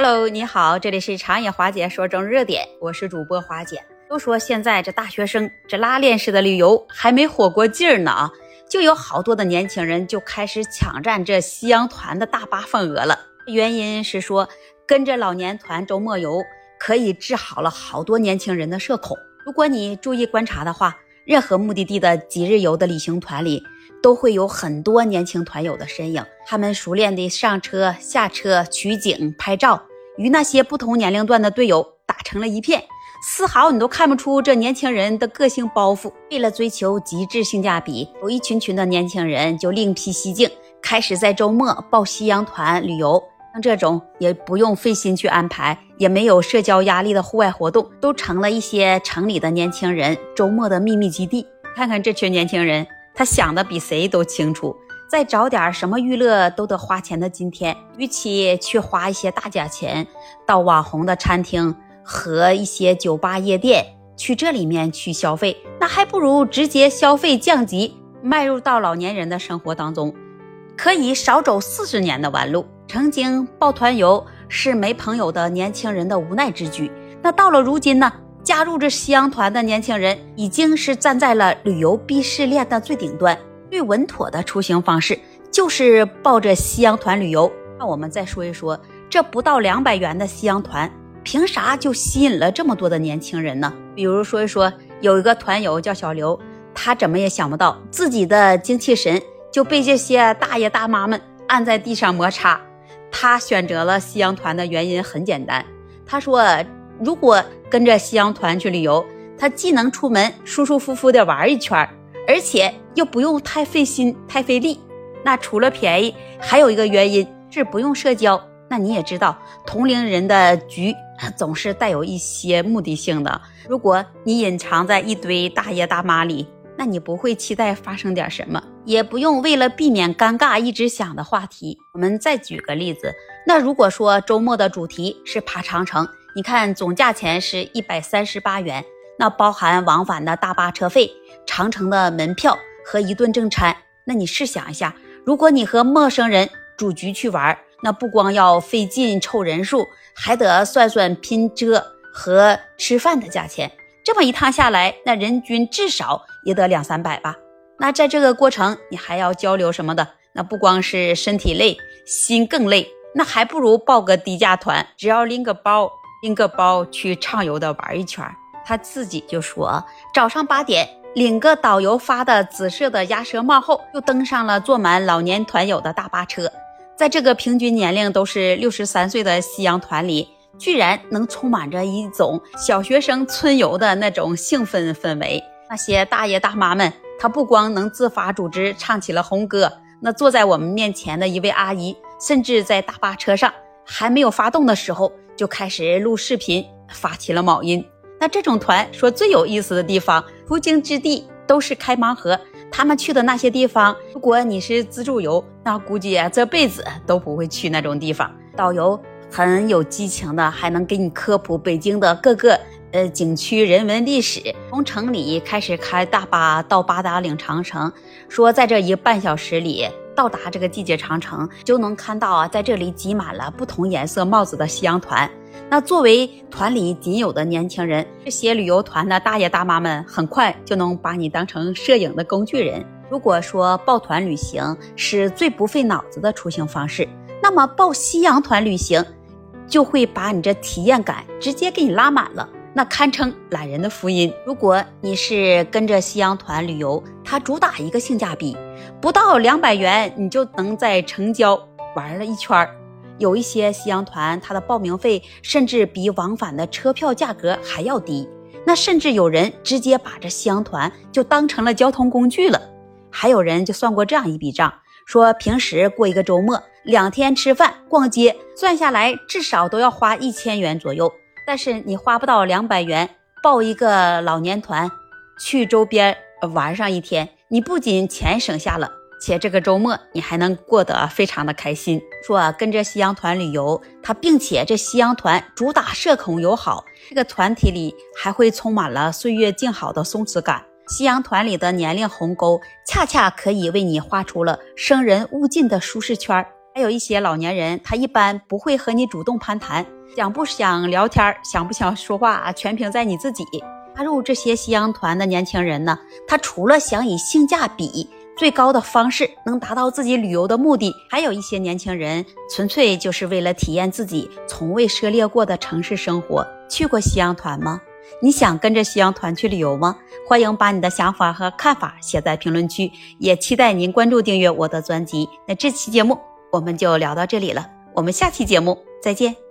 Hello，你好，这里是长野华姐说中热点，我是主播华姐。都说现在这大学生这拉链式的旅游还没火过劲儿呢啊，就有好多的年轻人就开始抢占这夕阳团的大巴份额了。原因是说跟着老年团周末游可以治好了好多年轻人的社恐。如果你注意观察的话，任何目的地的几日游的旅行团里。都会有很多年轻团友的身影，他们熟练地上车、下车、取景、拍照，与那些不同年龄段的队友打成了一片，丝毫你都看不出这年轻人的个性包袱。为了追求极致性价比，有一群群的年轻人就另辟蹊径，开始在周末报夕阳团旅游。像这种也不用费心去安排，也没有社交压力的户外活动，都成了一些城里的年轻人周末的秘密基地。看看这群年轻人。他想的比谁都清楚，再找点什么娱乐都得花钱的今天，与其去花一些大价钱到网红的餐厅和一些酒吧夜店去这里面去消费，那还不如直接消费降级，迈入到老年人的生活当中，可以少走四十年的弯路。曾经抱团游是没朋友的年轻人的无奈之举，那到了如今呢？加入这夕阳团的年轻人已经是站在了旅游鄙视链的最顶端。最稳妥的出行方式就是抱着夕阳团旅游。那我们再说一说，这不到两百元的夕阳团，凭啥就吸引了这么多的年轻人呢？比如说一说，有一个团友叫小刘，他怎么也想不到自己的精气神就被这些大爷大妈们按在地上摩擦。他选择了夕阳团的原因很简单，他说。如果跟着夕阳团去旅游，他既能出门舒舒服服的玩一圈，而且又不用太费心、太费力。那除了便宜，还有一个原因是不用社交。那你也知道，同龄人的局 总是带有一些目的性的。如果你隐藏在一堆大爷大妈里，那你不会期待发生点什么，也不用为了避免尴尬一直想的话题。我们再举个例子，那如果说周末的主题是爬长城。你看，总价钱是一百三十八元，那包含往返的大巴车费、长城的门票和一顿正餐。那你试想一下，如果你和陌生人组局去玩，那不光要费劲凑人数，还得算算拼车和吃饭的价钱。这么一趟下来，那人均至少也得两三百吧。那在这个过程，你还要交流什么的，那不光是身体累，心更累。那还不如报个低价团，只要拎个包。拎个包去畅游的玩一圈，他自己就说，早上八点领个导游发的紫色的鸭舌帽后，又登上了坐满老年团友的大巴车。在这个平均年龄都是六十三岁的夕阳团里，居然能充满着一种小学生春游的那种兴奋氛围。那些大爷大妈们，他不光能自发组织唱起了红歌，那坐在我们面前的一位阿姨，甚至在大巴车上还没有发动的时候。就开始录视频，发起了某音。那这种团说最有意思的地方，途经之地都是开盲盒。他们去的那些地方，如果你是自助游，那估计这辈子都不会去那种地方。导游很有激情的，还能给你科普北京的各个呃景区人文历史。从城里开始开大巴到八达岭长城，说在这一个半小时里。到达这个季节长城，就能看到啊，在这里挤满了不同颜色帽子的夕阳团。那作为团里仅有的年轻人，这些旅游团的大爷大妈们很快就能把你当成摄影的工具人。如果说抱团旅行是最不费脑子的出行方式，那么报夕阳团旅行就会把你这体验感直接给你拉满了。那堪称懒人的福音。如果你是跟着夕阳团旅游，它主打一个性价比，不到两百元你就能在城郊玩了一圈。有一些夕阳团，它的报名费甚至比往返的车票价格还要低。那甚至有人直接把这夕阳团就当成了交通工具了。还有人就算过这样一笔账，说平时过一个周末，两天吃饭逛街，算下来至少都要花一千元左右。但是你花不到两百元报一个老年团，去周边玩上一天，你不仅钱省下了，且这个周末你还能过得非常的开心。说啊跟着夕阳团旅游，它并且这夕阳团主打社恐友好，这个团体里还会充满了岁月静好的松弛感。夕阳团里的年龄鸿沟，恰恰可以为你画出了生人勿近的舒适圈。还有一些老年人，他一般不会和你主动攀谈，想不想聊天，想不想说话啊，全凭在你自己。加入这些夕阳团的年轻人呢，他除了想以性价比最高的方式能达到自己旅游的目的，还有一些年轻人纯粹就是为了体验自己从未涉猎过的城市生活。去过夕阳团吗？你想跟着夕阳团去旅游吗？欢迎把你的想法和看法写在评论区，也期待您关注订阅我的专辑。那这期节目我们就聊到这里了，我们下期节目再见。